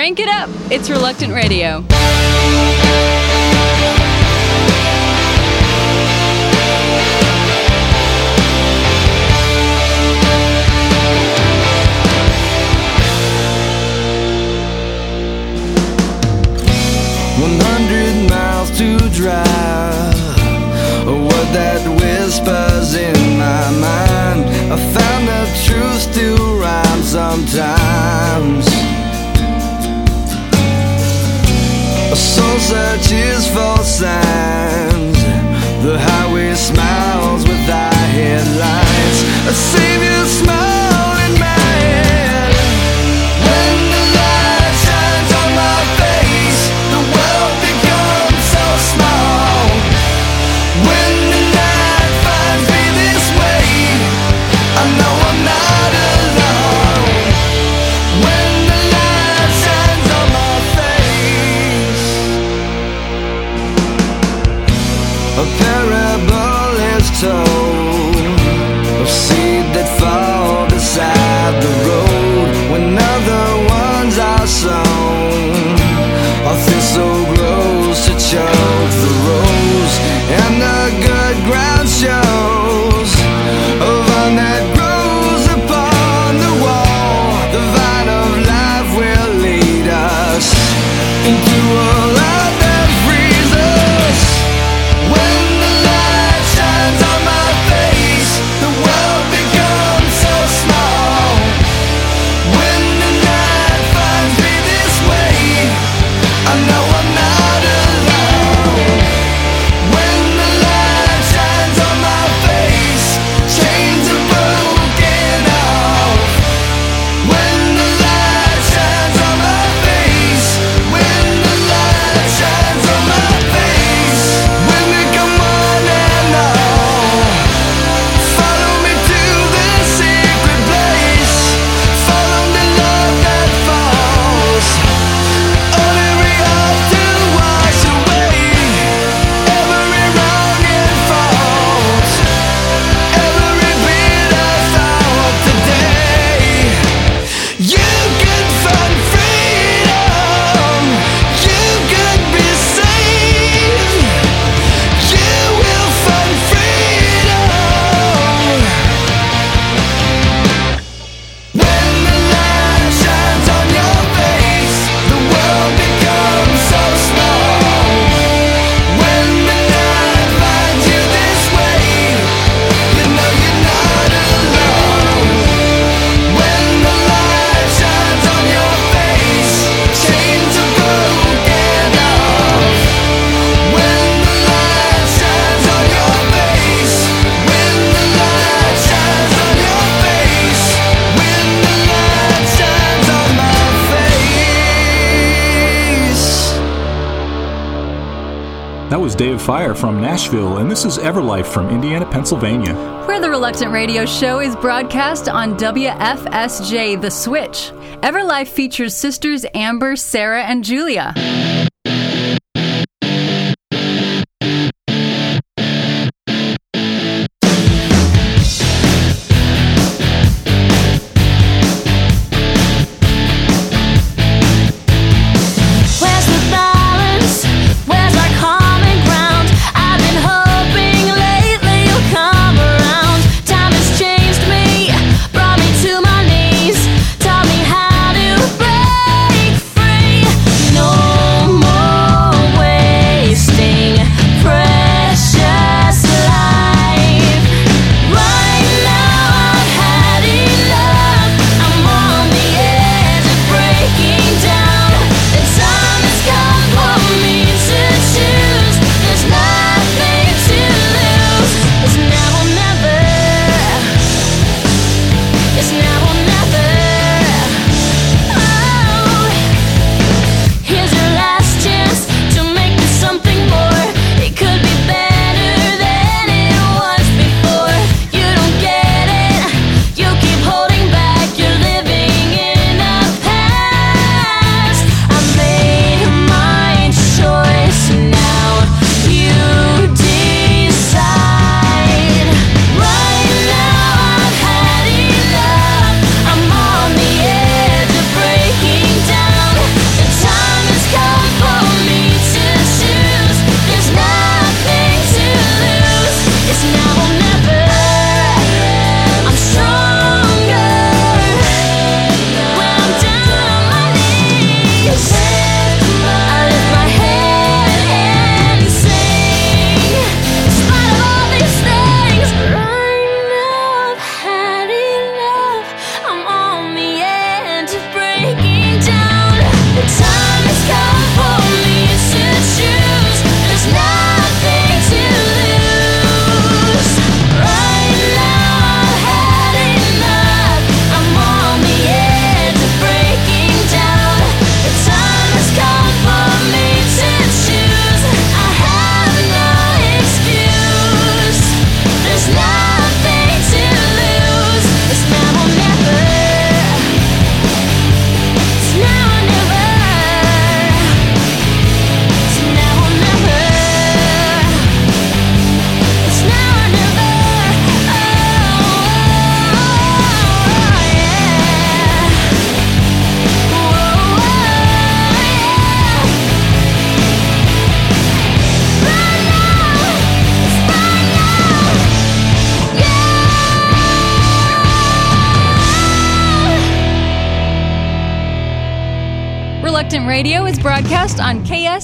Crank it up. It's Reluctant Radio. One hundred miles to drive. That whispers in my mind. I found the truth still rhymes sometimes. soul searches for signs. The highway smiles with our headlights. A savior smiles. Fire from Nashville, and this is Everlife from Indiana, Pennsylvania. Where the Reluctant Radio Show is broadcast on WFSJ The Switch. Everlife features sisters Amber, Sarah, and Julia.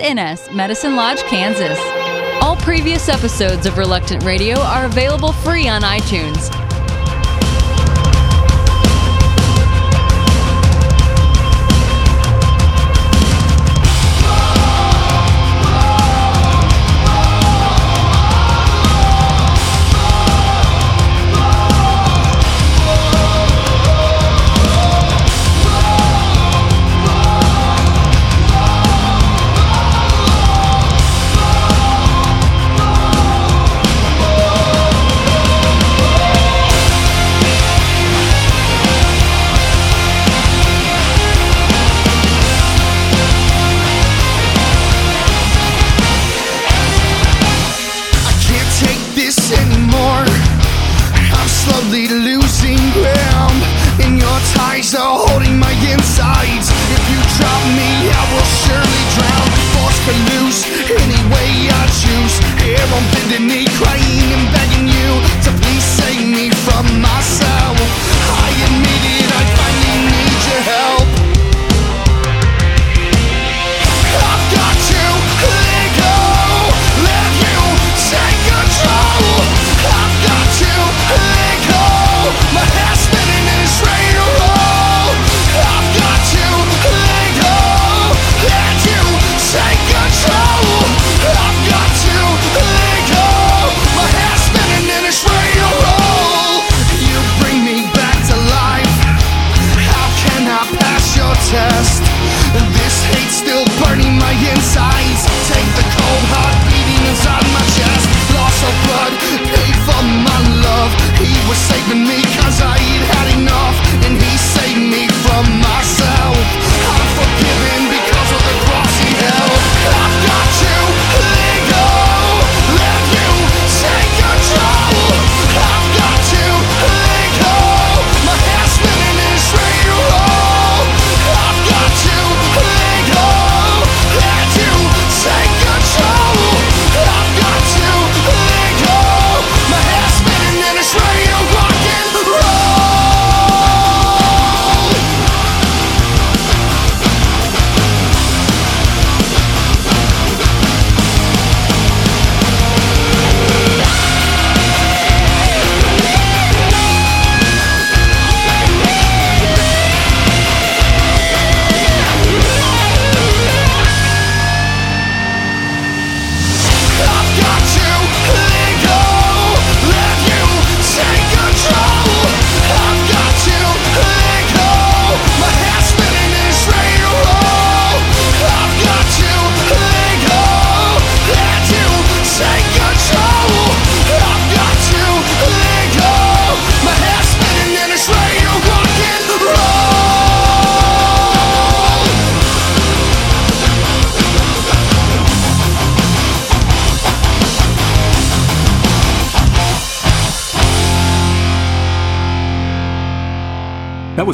NS Medicine Lodge, Kansas. All previous episodes of Reluctant Radio are available free on iTunes. surely drown, forced to lose.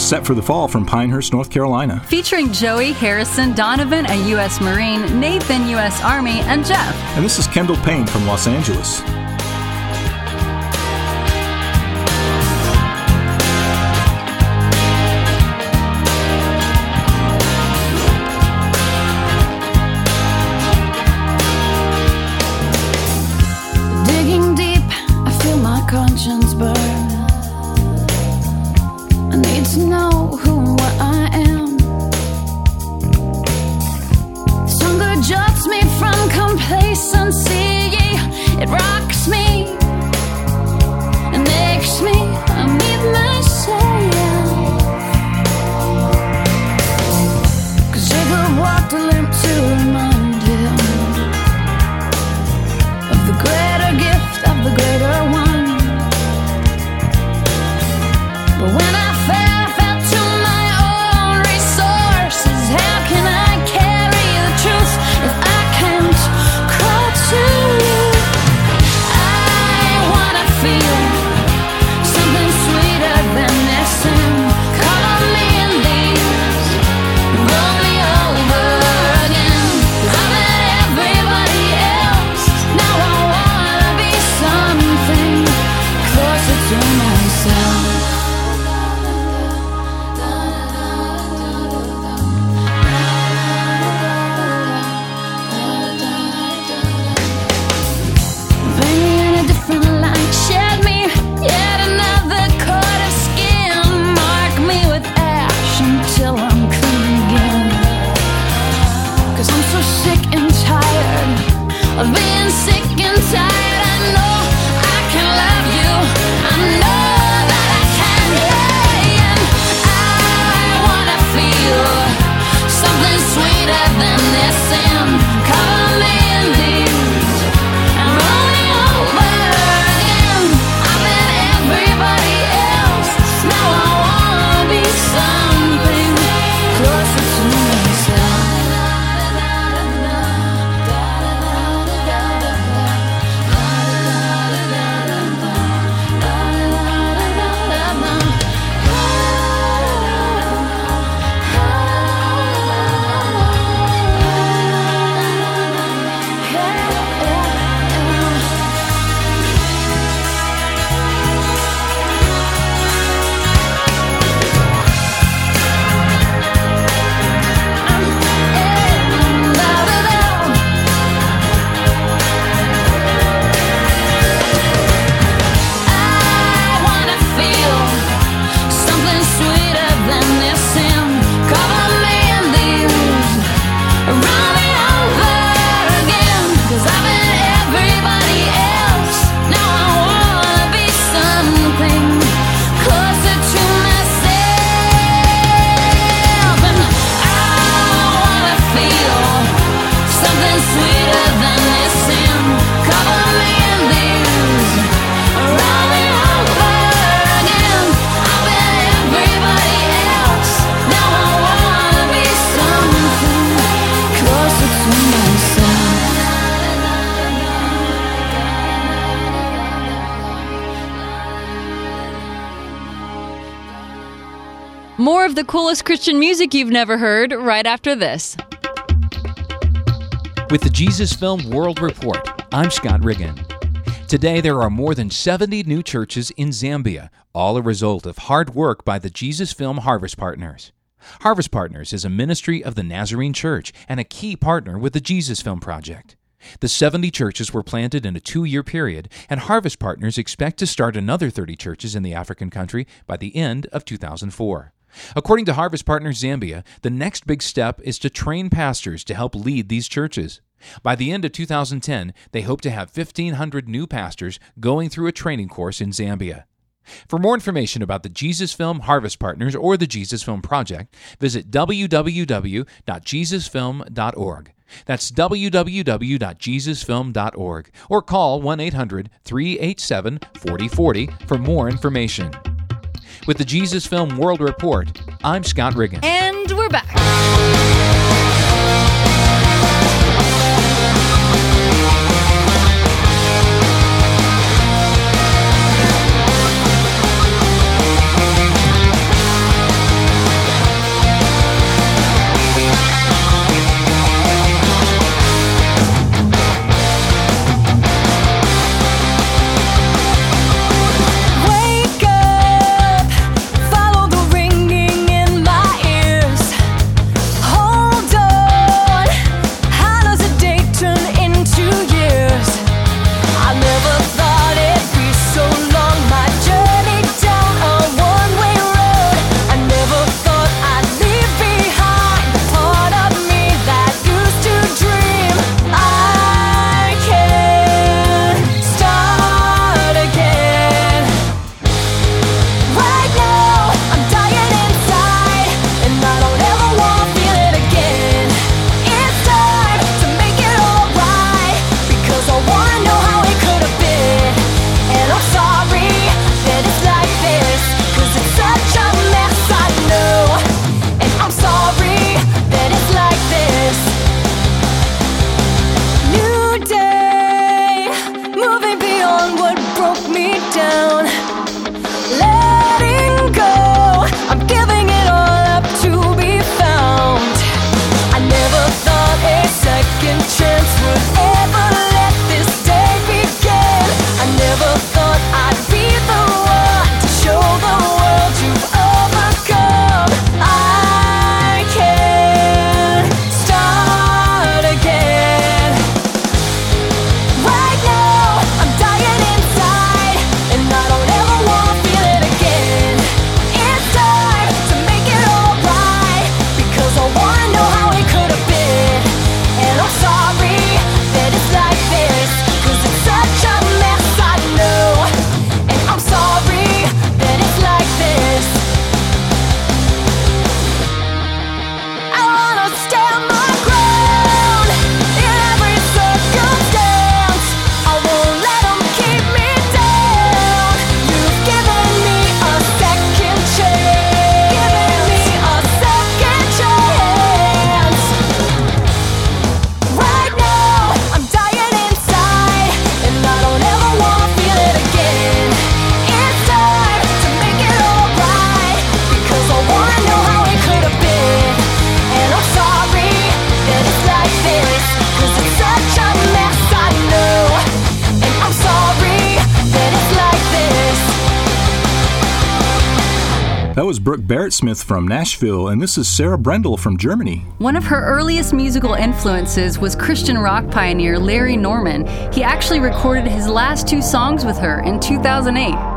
set for the fall from Pinehurst, North Carolina. Featuring Joey, Harrison, Donovan, a U.S. Marine, Nathan, U.S. Army, and Jeff. And this is Kendall Payne from Los Angeles. Coolest Christian music you've never heard right after this. With the Jesus Film World Report, I'm Scott Riggin. Today, there are more than 70 new churches in Zambia, all a result of hard work by the Jesus Film Harvest Partners. Harvest Partners is a ministry of the Nazarene Church and a key partner with the Jesus Film Project. The 70 churches were planted in a two year period, and Harvest Partners expect to start another 30 churches in the African country by the end of 2004. According to Harvest Partners Zambia, the next big step is to train pastors to help lead these churches. By the end of 2010, they hope to have 1,500 new pastors going through a training course in Zambia. For more information about the Jesus Film Harvest Partners or the Jesus Film Project, visit www.jesusfilm.org. That's www.jesusfilm.org or call 1 800 387 4040 for more information. With the Jesus Film World Report, I'm Scott Riggin. And we're back. Smith from Nashville, and this is Sarah Brendel from Germany. One of her earliest musical influences was Christian rock pioneer Larry Norman. He actually recorded his last two songs with her in 2008.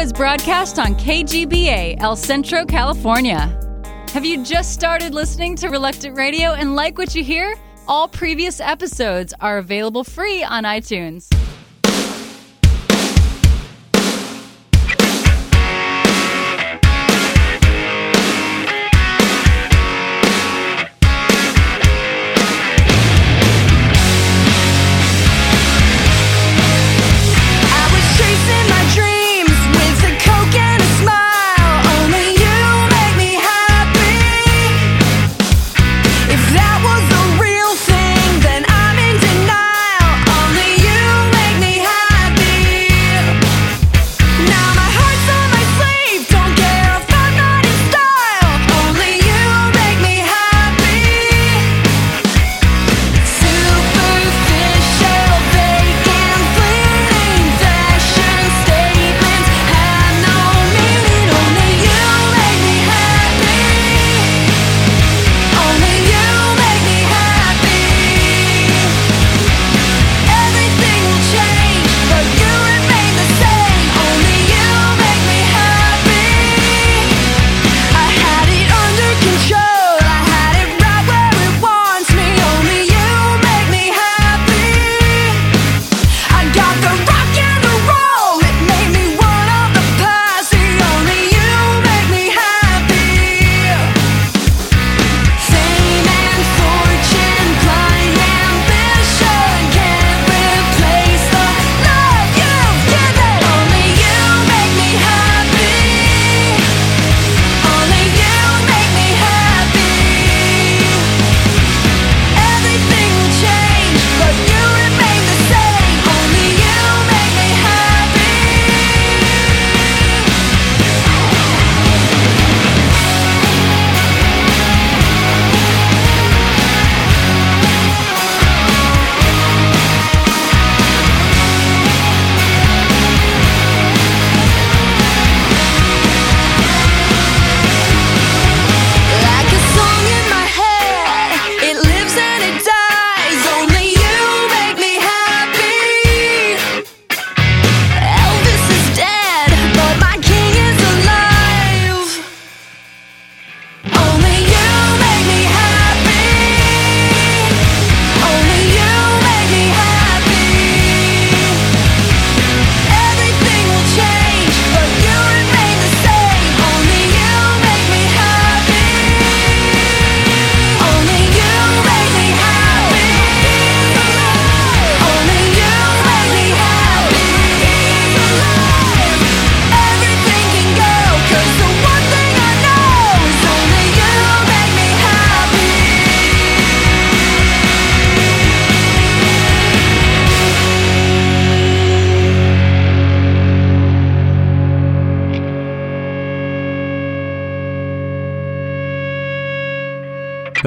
is broadcast on KGBA, El Centro, California. Have you just started listening to Reluctant Radio and like what you hear? All previous episodes are available free on iTunes.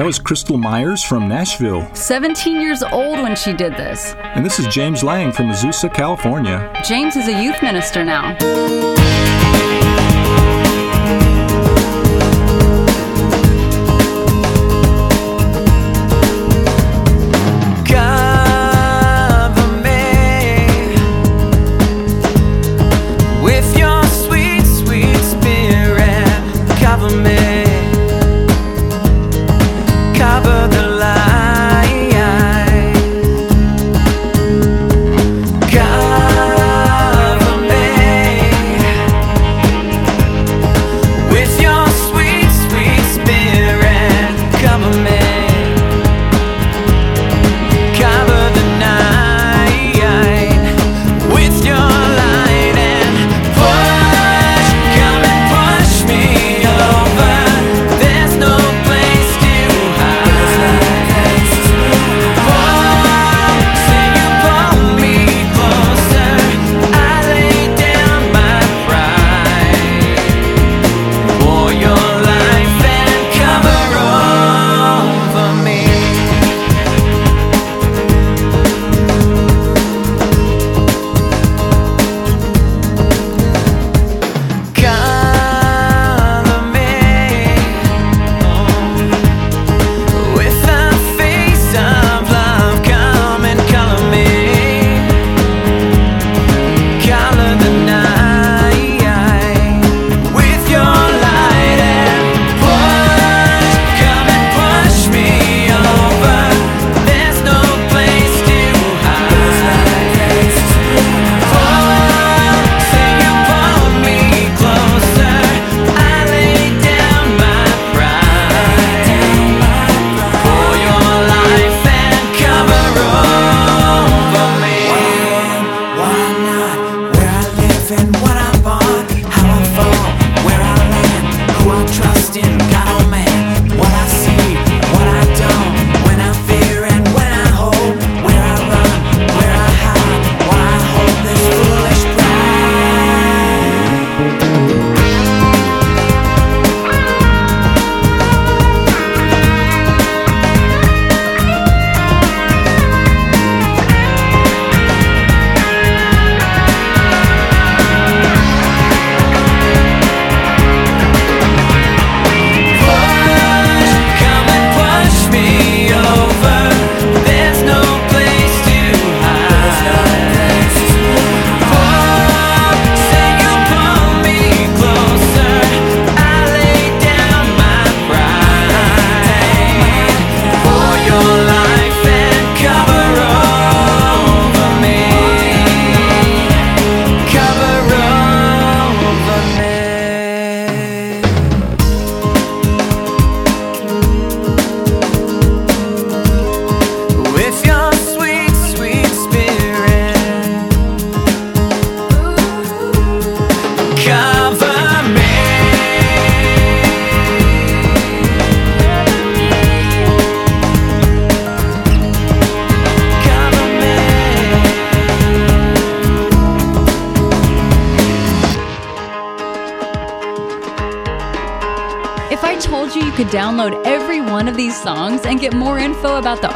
That was Krystal Meyers from Nashville. 17 years old when she did this. And this is James Lang from Azusa, California. James is a youth minister now.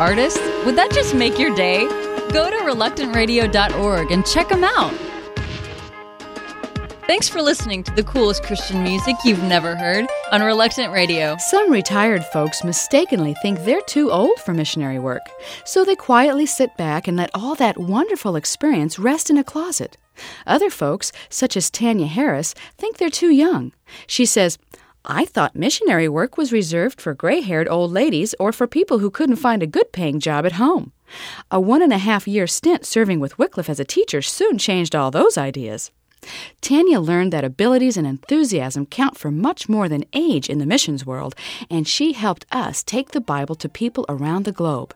Artists, would that just make your day? Go to reluctantradio.org and check them out. Thanks for listening to the coolest Christian music you've never heard on Reluctant Radio. Some retired folks mistakenly think they're too old for missionary work, so they quietly sit back and let all that wonderful experience rest in a closet. Other folks, such as Tanya Harris, think they're too young. She says, I thought missionary work was reserved for gray haired old ladies or for people who couldn't find a good paying job at home. A one and a half year stint serving with Wycliffe as a teacher soon changed all those ideas. Tanya learned that abilities and enthusiasm count for much more than age in the missions world, and she helped us take the Bible to people around the globe.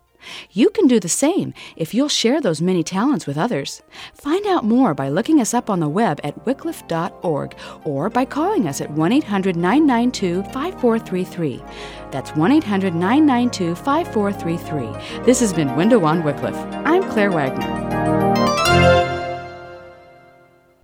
You can do the same if you'll share those many talents with others. Find out more by looking us up on the web at wycliffe.org or by calling us at 1 800 992 5433. That's 1 800 992 5433. This has been Window on Wycliffe. I'm Claire Wagner.